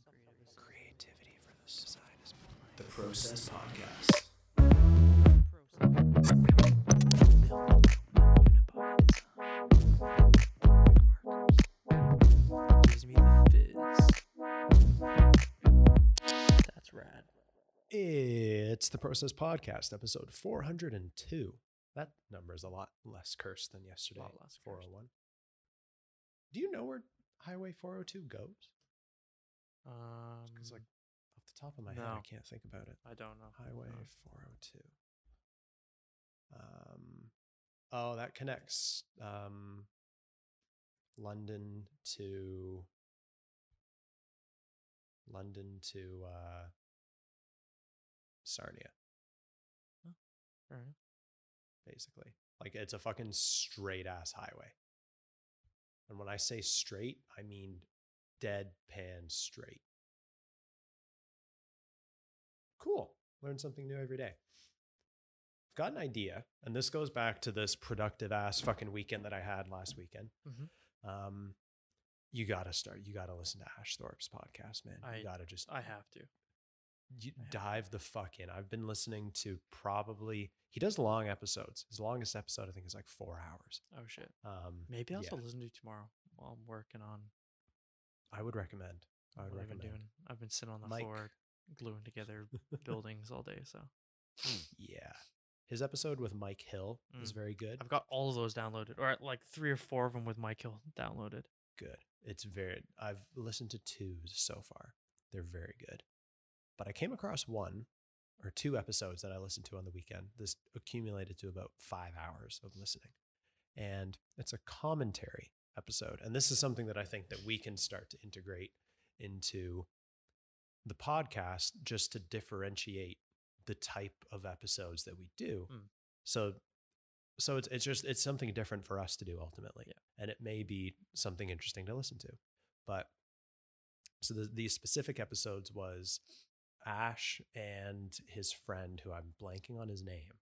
Some creative Creativity for the side is the Process Podcast. Gives me the fizz. That's rad. It's the Process Podcast, episode 402. That number is a lot less cursed than yesterday. Lot less cursed. 401. Do you know where Highway 402 goes? Um, Because, like, off the top of my head, I can't think about it. I don't know. Highway Uh, 402. Um, oh, that connects um, London to London to uh, Sarnia, all right. basically. Like it's a fucking straight ass highway. And when I say straight, I mean deadpan straight. Cool. Learn something new every day. I've got an idea, and this goes back to this productive ass fucking weekend that I had last weekend. Mhm. Um, you gotta start. You gotta listen to Ash Thorpe's podcast, man. I- you gotta just I have to. you have dive the fuck in. I've been listening to probably he does long episodes. His longest episode I think is like four hours. Oh shit. Um, Maybe I'll yeah, listen to tomorrow while I'm working on I would recommend. I would what I've been doing. I've been sitting on the Mike. floor gluing together buildings all day. So Yeah, his episode with Mike Hill is Mm. very good. I've got all of those downloaded, or like three or four of them with Mike Hill downloaded. good. It's very. I've listened to two so far. They're very good. But I came across one or two episodes that I listened to on the weekend. This accumulated to about five hours of listening, and it's a commentary episode. And this is something that I think that we can start to integrate into the podcast just to differentiate the type of episodes that we do. Mm. So so it's it's just it's something different for us to do ultimately. Yeah. And it may be something interesting to listen to. But so the, these specific episodes was Ash and his friend who I'm blanking on his name.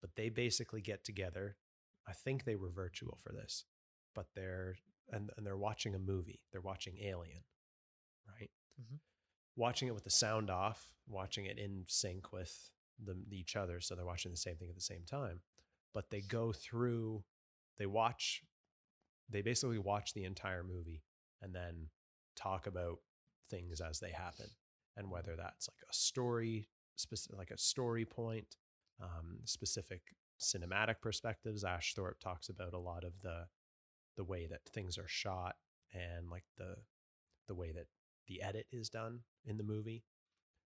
But they basically get together. I think they were virtual for this, but they're and, and they're watching a movie. They're watching Alien, right? Mhm. Watching it with the sound off, watching it in sync with the, each other, so they're watching the same thing at the same time. But they go through, they watch, they basically watch the entire movie and then talk about things as they happen, and whether that's like a story, specific, like a story point, um, specific cinematic perspectives. Ash Thorpe talks about a lot of the the way that things are shot and like the the way that the edit is done in the movie.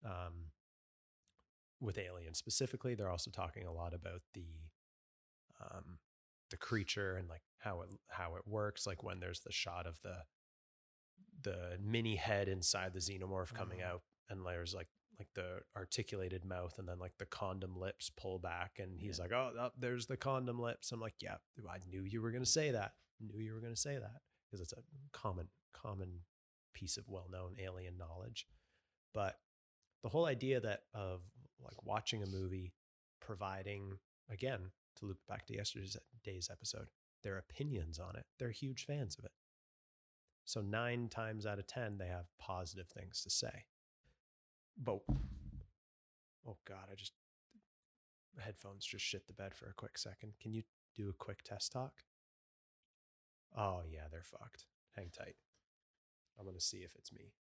Um, with Alien specifically, they're also talking a lot about the um, the creature and like how it how it works. Like when there's the shot of the the mini head inside the xenomorph coming Mhm. out, and there's like like the articulated mouth, and then like the condom lips pull back, and he's Yeah. like, "Oh, oh, there's the condom lips." I'm like, "Yeah, I knew you were gonna say that. Knew you were gonna say that because it's a common common piece of well-known alien knowledge." But the whole idea that of like watching a movie, providing again to loop back to yesterday's day's episode, their opinions on it. They're huge fans of it. So nine times out of ten, they have positive things to say. But oh god, I just headphones just shit the bed for a quick second. Can you do a quick test talk? Oh yeah, they're fucked. Hang tight. I'm gonna see if it's me.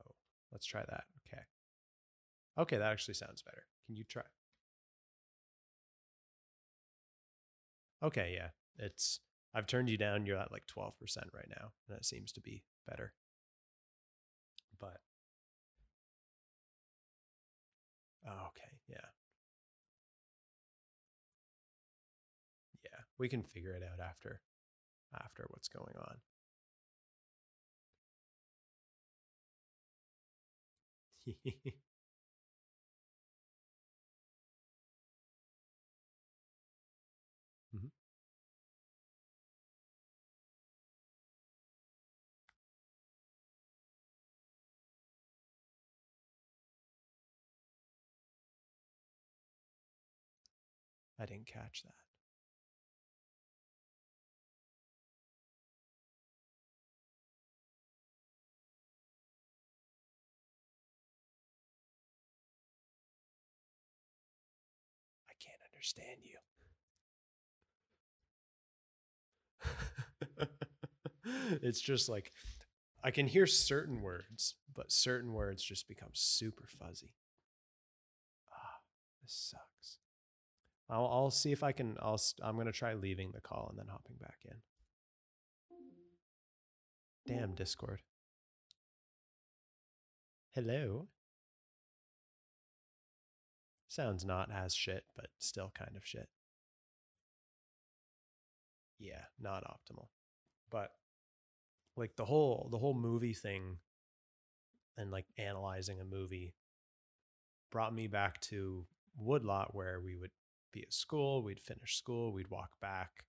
Oh, let's try that. Okay. Okay, that actually sounds better. Can you try? Okay, yeah. It's I've turned you down. You're at like 12% right now, and that seems to be better. But okay, yeah. We can figure it out after after what's going on. Mhm. I didn't catch that. Can't understand you. it's just like I can hear certain words, but certain words just become super fuzzy. Ah, this sucks. I'll, I'll see if I can. I'll. I'm gonna try leaving the call and then hopping back in. Damn Discord. Hello. Sounds not as shit, but still kind of shit. Yeah, not optimal. But like the whole the whole movie thing and like analyzing a movie brought me back to Woodlot where we would be at school, we'd finish school, we'd walk back,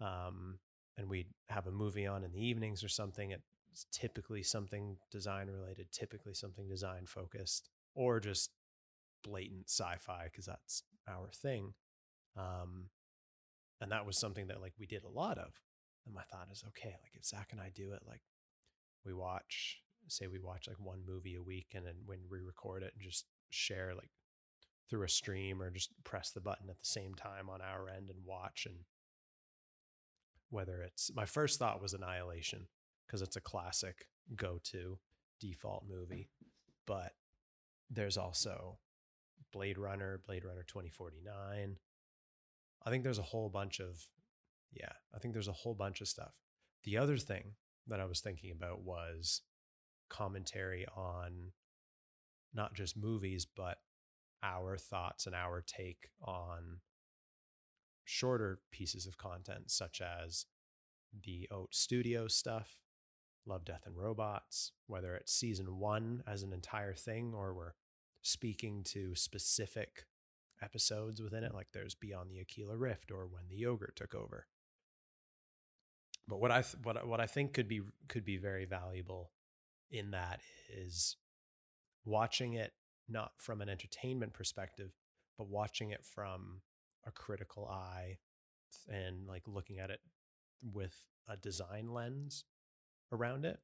um, and we'd have a movie on in the evenings or something. It's typically something design related, typically something design focused, or just blatant sci-fi because that's our thing. Um, and that was something that like we did a lot of. And my thought is, okay, like if Zak and I do it, like we watch, say we watch like one movie a week, and then when we record it and just share like through a stream or just press the button at the same time on our end and watch and whether it's my first thought was annihilation because it's a classic go-to default movie but there's also blade runner blade runner 2049 i think there's a whole bunch of yeah i think there's a whole bunch of stuff. The other thing that i was thinking about was commentary on not just movies but our thoughts and our take on shorter pieces of content, such as the Oat Studio stuff, Love, Death, and Robots, whether it's season one as an entire thing or we're speaking to specific episodes within it, like there's Beyond the Aquila Rift or When the Yogurt Took Over. But what I th- what what I think could be could be very valuable in that is watching it not from an entertainment perspective, but watching it from a critical eye and like looking at it with a design lens around it.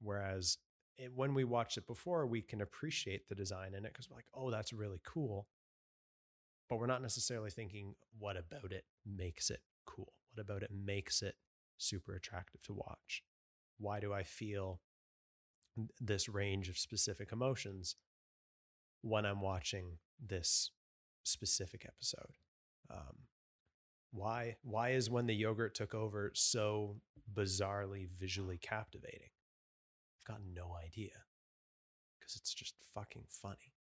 Whereas it, when we watched it before, we can appreciate the design in it because we're like, oh, that's really cool. But we're not necessarily thinking, what about it makes it cool? What about it makes it super attractive to watch? Why do I feel this range of specific emotions when I'm watching this specific episode. Um, why why is when the yogurt took over so bizarrely visually captivating? Got no idea because it's just fucking funny.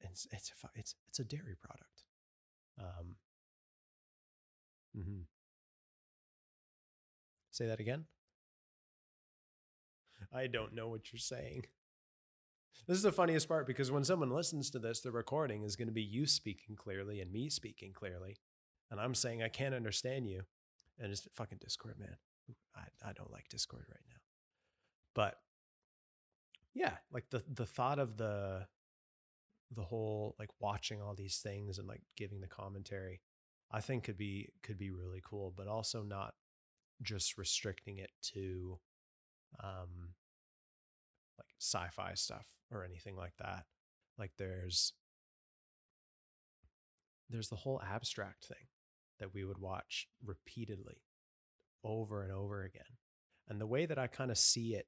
It's it's a, it's it's a dairy product. Um, mhm. Say that again. I don't know what you're saying. This is the funniest part because when someone listens to this, the recording is going to be you speaking clearly and me speaking clearly. And I'm saying I can't understand you. And it's fucking Discord, man. I, I don't like Discord right now. But yeah, like the the thought of the the whole like watching all these things and like giving the commentary, I think could be could be really cool, but also not just restricting it to um like sci-fi stuff or anything like that. Like there's there's the whole abstract thing that we would watch repeatedly over and over again. And the way that I kind of see it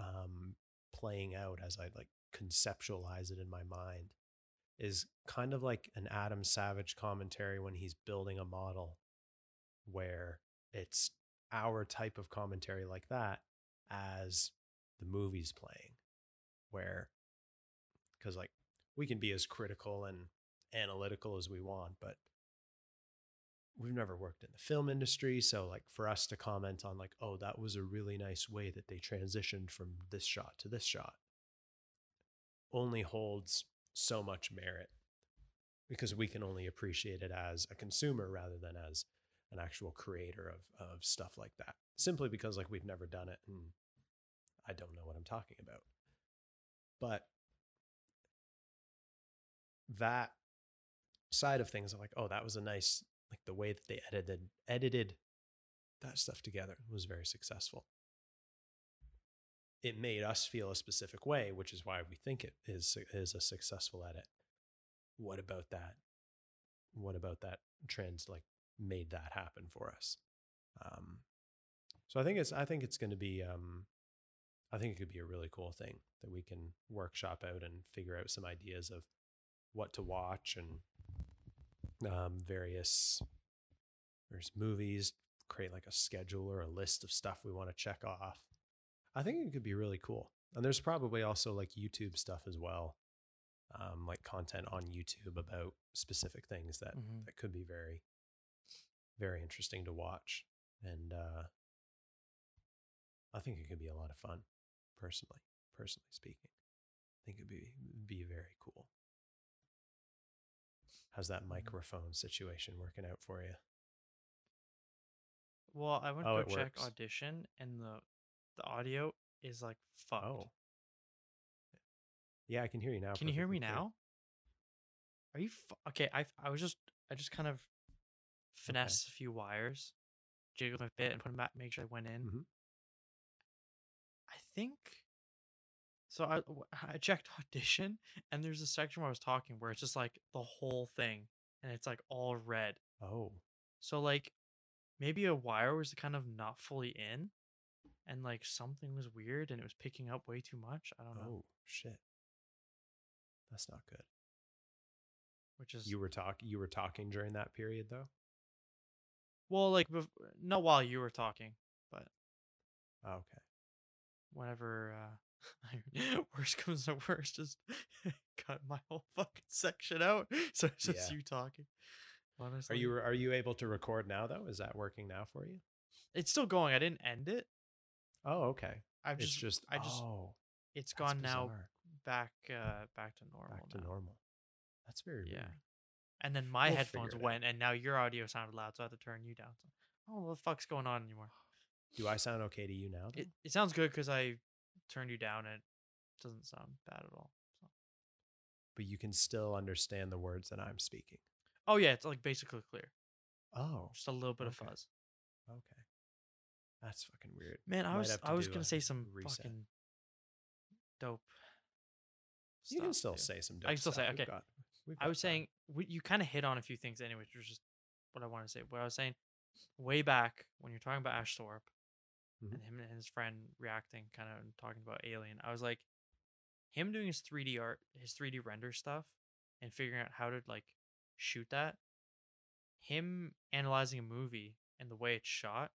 um playing out as I like conceptualize it in my mind is kind of like an Adam Savage commentary when he's building a model where it's our type of commentary like that as the movie's playing where because like we can be as critical and analytical as we want but we've never worked in the film industry so like for us to comment on like oh that was a really nice way that they transitioned from this shot to this shot only holds so much merit because we can only appreciate it as a consumer rather than as an actual creator of of stuff like that simply because like we've never done it and I don't know what I'm talking about. But that side of things, I'm like, oh, that was a nice, like the way that they edited edited that stuff together was very successful. It made us feel a specific way, which is why we think it is is a successful edit. what about that? What about that trend like made that happen for us? Um, so I think it's I think it's going to be um, I think it could be a really cool thing that we can workshop out and figure out some ideas of what to watch and um, various there's movies create like a schedule or a list of stuff we want to check off. I think it could be really cool. And there's probably also like youtube stuff as well um, like content on youtube about specific things that Mhm. that could be very very interesting to watch. And uh i think it could be a lot of fun personally personally speaking. I think it'd be be very cool how's that Mhm. microphone situation working out for you Well, I went Oh, to go check works. audition, and the the audio is like fucked. Oh. yeah i can hear you now Can you hear me now? Are you fu- okay? I I was just I just kind of finessed a few wires, jiggled a bit, and put them back. Make sure I went in. Mhm. I think. So I I checked audition, and there's a section where I was talking where it's just like the whole thing, and it's like all red. oh So like maybe a wire was kind of not fully in and like something was weird and it was picking up way too much. I don't know. oh shit that's not good Which is you were talking you were talking during that period though well like bef- not while you were talking, but oh, okay whenever uh worst comes to worst, just cut my whole fucking section out. So it's just Yeah. you talking. Honestly. are you are you able to record now though is that working now for you it's still going. I didn't end it. oh okay I've it's just, just I just oh it's gone now bizarre. back uh back to normal. back to now. normal that's very Yeah. weird. And then my We'll headphones went, and now your audio sounded loud, so I had to turn you down. So, oh, what the fuck's going on anymore? do i sound okay to you now? It, it sounds good because I turned you down, it doesn't sound bad at all. So. but you can still understand the words that i'm speaking Oh yeah, it's like basically clear, oh just a little bit of fuzz. okay that's fucking weird Man, I Might was I was gonna say some reset. fucking dope. you can still too. say some Dope I can still say, stuff. We've okay. got- we've I was time. saying we, you kind of hit on a few things anyway, which was just what I want to say. What I was saying way back when you're talking about Ash Thorpe Mhm. and him and his friend reacting, kind of talking about Alien, I was like, him doing his 3D art, his 3D render stuff, and figuring out how to like shoot that. Him analyzing a movie and the way it's shot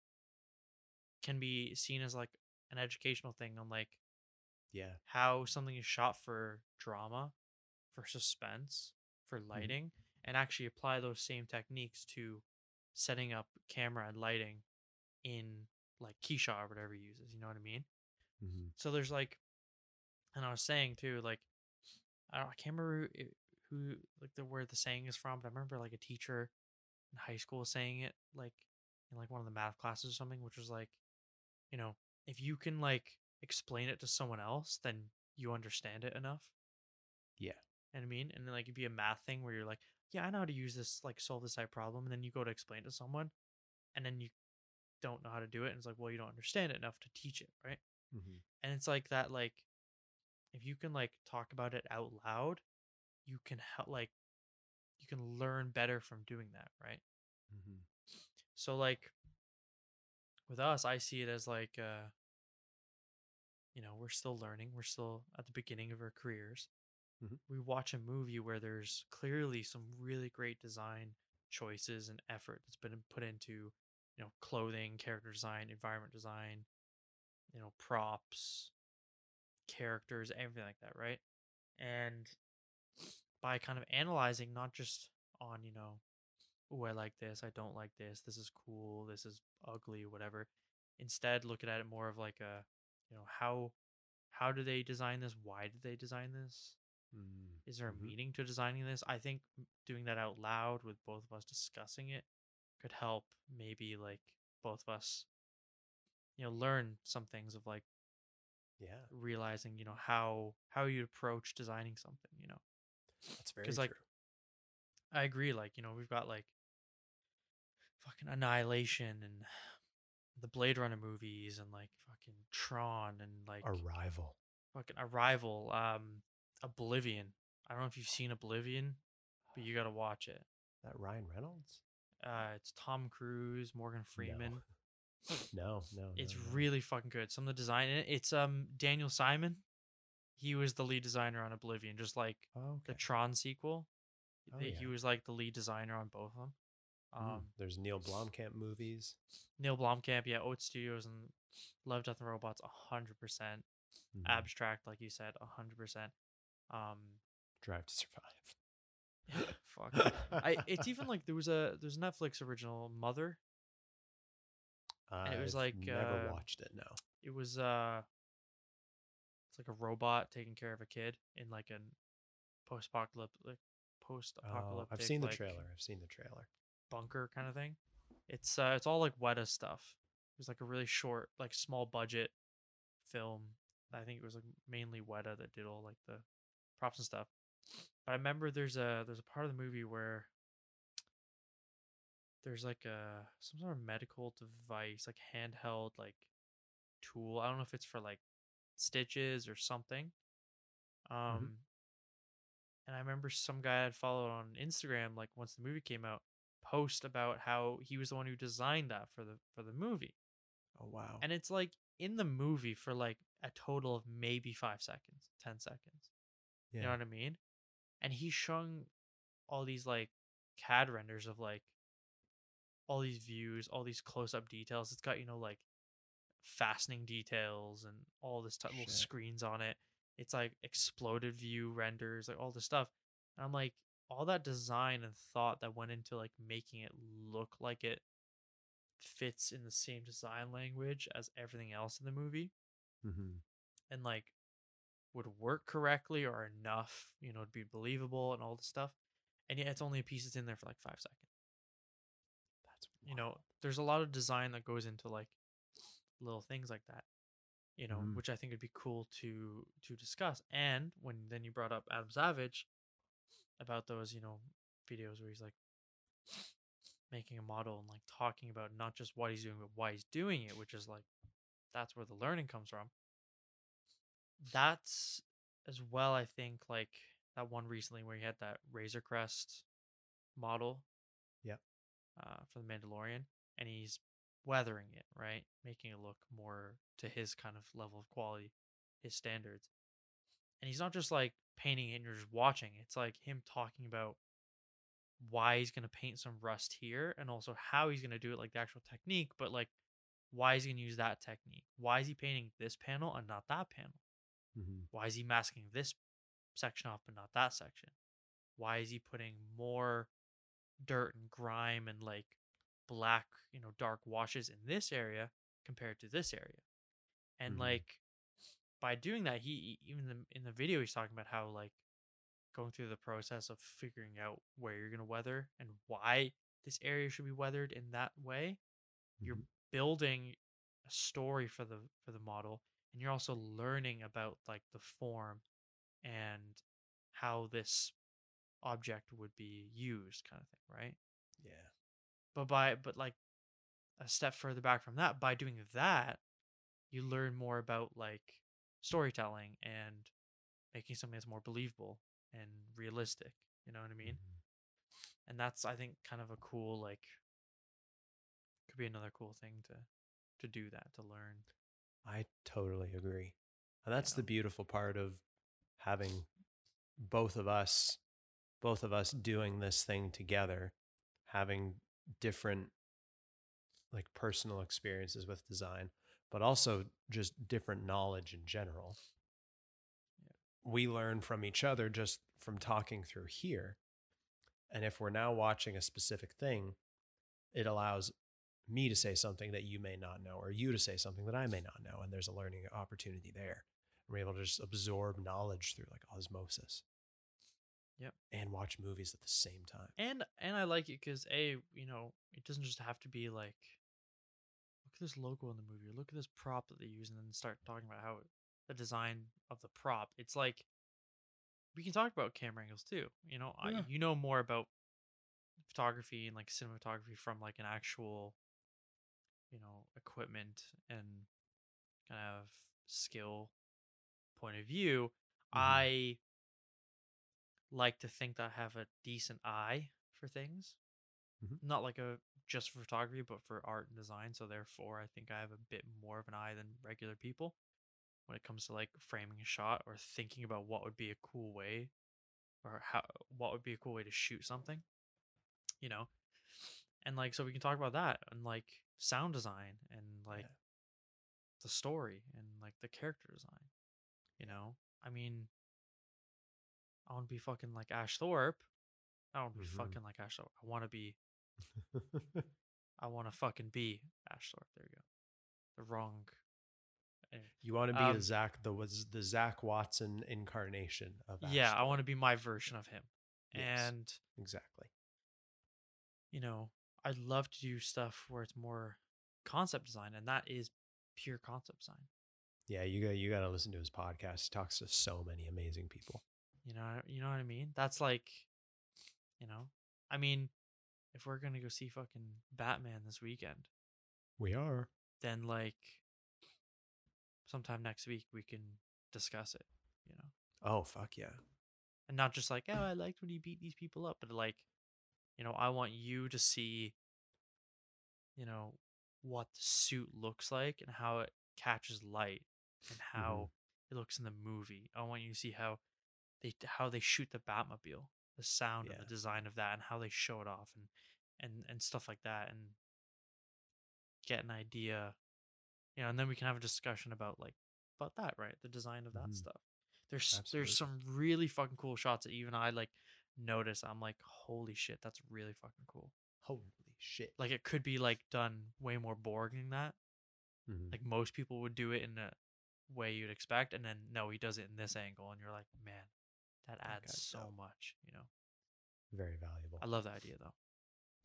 can be seen as like an educational thing on like yeah how something is shot for drama, for suspense, for lighting, and actually apply those same techniques to setting up camera and lighting in like KeyShot or whatever he uses. You know what I mean? hmm So there's like, and I was saying too, like, I, don't, I can't remember who, who like the where the saying is from, but I remember like a teacher in high school saying it like in like one of the math classes or something, which was like, you know, if you can like explain it to someone else, then you understand it enough. Yeah. You know I mean? And then like it'd be a math thing where you're like, yeah, I know how to use this, like solve this type problem, and then you go to explain it to someone, and then you don't know how to do it, and it's like, well, you don't understand it enough to teach it, right? hmm and it's like that like if you can like talk about it out loud you can help like you can learn better from doing that right hmm so like with us i see it as like uh you know we're still learning we're still at the beginning of our careers Mhm. we watch a movie where there's clearly some really great design choices and effort that's been put into you know clothing character design environment design you know props characters everything like that right and by kind of analyzing not just on you know oh i like this i don't like this this is cool this is ugly whatever instead looking at it more of like a you know how how do they design this why did they design this Mm. is there a Mhm. meaning to designing this i think doing that out loud with both of us discussing it could help maybe like both of us you know learn some things of like Yeah, realizing you know how how you approach designing something you know that's very 'Cause, like, true. i agree like you know we've got like fucking annihilation and the blade runner movies and like fucking tron and like Arrival. fucking arrival um oblivion i don't know if you've seen oblivion but you got to watch it. That Ryan Reynolds? Uh, it's Tom Cruise, Morgan Freeman. No, no. no It's no. really fucking good. Some of the design in it. It's um Daniel Simon. He was the lead designer on Oblivion, just like Oh, the. Tron sequel. Oh, He yeah. was like the lead designer on both of them. Um, Mm, There's Neill Blomkamp movies. Neill Blomkamp, yeah, Oat Studios and Love, Death and Robots, hundred percent. Mhm. Abstract, like you said, hundred percent. Um, Drive to Survive. fuck. I it's even like there was a there's a Netflix original Mother. it was I've like, never uh, watched it. No. It was uh it's like a robot taking care of a kid in like an post apocalyptic post Oh, apocalyptic I've seen the like, trailer. I've seen the trailer. bunker kind of thing. It's uh it's all like Weta stuff. It was like a really short, like small budget film. I think it was like mainly Weta that did all like the props and stuff. But I remember there's a there's a part of the movie where there's like a some sort of medical device, like handheld like tool. I don't know if it's for like stitches or something. Um and I remember some guy I'd followed on Instagram, like once the movie came out, post about how he was the one who designed that for the for the movie. Oh wow. And it's like in the movie for like a total of maybe five seconds, ten seconds. yeah. You know what I mean? And he's showing all these like CAD renders of like all these views, all these close up details. It's got, you know, like fastening details and all this type little screens on it. It's like exploded view renders, like all this stuff. And I'm like, all that design and thought that went into like making it look like it fits in the same design language as everything else in the movie hmm and like would work correctly or enough, you know, to be believable and all this stuff. And yet it's only a piece that's in there for like five seconds. That's You know, there's a lot of design that goes into like little things like that. You know, Mhm. which I think would be cool to to discuss. And when then you brought up Adam Savage about those, you know, videos where he's like making a model and like talking about not just what he's doing, but why he's doing it, which is like that's where the learning comes from. That's as well, I think, like that one recently where he had that Razor Crest model. Yep. Uh, for the Mandalorian, and he's weathering it, right? Making it look more to his kind of level of quality, his standards. And he's not just like painting it and you're just watching. It's like him talking about why he's gonna paint some rust here and also how he's gonna do it, like the actual technique, but like why is he gonna use that technique? Why is he painting this panel and not that panel? Mhm. Why is he masking this section off but not that section? Why is he putting more dirt and grime and like black, you know, dark washes in this area compared to this area? And Mhm. like by doing that, he even the, in the video he's talking about how like going through the process of figuring out where you're gonna weather and why this area should be weathered in that way. You're Mhm. building a story for the for the model and you're also learning about like the form and how this object would be used kind of thing right Yeah. but by but like a step further back from that by doing that you learn more about like storytelling and making something that's more believable and realistic you know what i mean Mhm. and that's i think kind of a cool like could be another cool thing to to do that to learn I totally agree. And that's know? the beautiful part of having both of us both of us doing this thing together, having different like personal experiences with design, but also just different knowledge in general. We learn from each other just from talking through here. And if we're now watching a specific thing, it allows me to say something that you may not know, or you to say something that I may not know. And there's a learning opportunity there. We're able to just absorb knowledge through like osmosis. Yep. And watch movies at the same time. and and I like it because a you know it doesn't just have to be like look at this logo in the movie or look at this prop that they use and then start talking about how the design of the prop. It's like we can talk about camera angles too. You know, Yeah. I, you know more about photography and like cinematography from like an actual you know equipment and kind of skill point of view. Mhm. I like to think that I have a decent eye for things. Mhm. Not like a just for photography, but for art and design. So therefore, I think I have a bit more of an eye than regular people when it comes to like framing a shot or thinking about what would be a cool way or how what would be a cool way to shoot something. You know, and like so we can talk about that and like sound design and like Yeah. the story and like the character design. You know, I mean, I want to be fucking like Ash Thorpe. I don't want to be Mhm. fucking like Ash Thorpe. I want to be. I want to fucking be Ash Thorpe. There you go. The wrong. anyway. you want to be Um, the Zak the was the Zak Watson incarnation of Yeah, I want to be my version of him. Yes. And exactly. you know, I'd love to do stuff where it's more concept design, and that is pure concept design. Yeah, you got you got to listen to his podcast. He talks to so many amazing people. You know, you know what I mean? That's like, you know, I mean, if we're gonna go see fucking Batman this weekend, We are. then like, sometime next week we can discuss it. You know, Oh fuck yeah. and not just like, oh, I liked when he beat these people up, but like, you know, I want you to see, you know, what the suit looks like and how it catches light and how it looks in the movie. I want you to see how they how they shoot the Batmobile, the sound and the design of that, and how they show it off, and and and stuff like that, and get an idea, you know, and then we can have a discussion about like about that, right? The design of that Mhm. stuff. There's Absolutely. there's some really fucking cool shots that even I like notice. I'm like, holy shit, that's really fucking cool. Holy shit. Like it could be like done way more boring than that. Mhm. Like most people would do it in a way you'd expect, and then no, he does it in this angle, and you're like, man, that adds so much. You know, Very valuable. I love that idea though.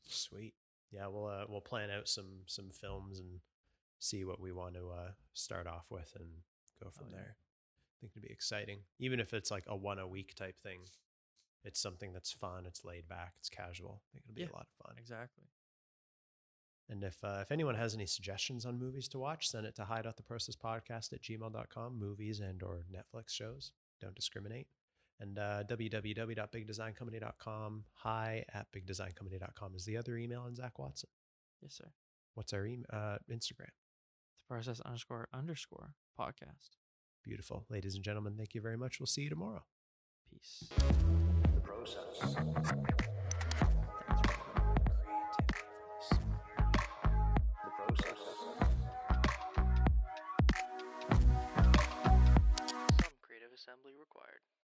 Sweet. Yeah, we'll uh, we'll plan out some some films and see what we want to uh, start off with and go from yeah. there. I think it'd be exciting, even if it's like a one a week type thing. It's something that's fun. It's laid back. It's casual. I think it'll be Yeah. a lot of fun. Exactly. And if uh, if anyone has any suggestions on movies to watch, send it to hi.theprocesspodcast at gmail.com. Movies and or Netflix shows. Don't discriminate. And uh, www.bigdesigncompany.com. Hi at bigdesigncompany.com is the other email. And Zak Watson. Yes, sir. What's our email? Uh, Instagram. The process underscore underscore podcast. Beautiful. Ladies and gentlemen, thank you very much. We'll see you tomorrow. Peace. Process. Assembly required.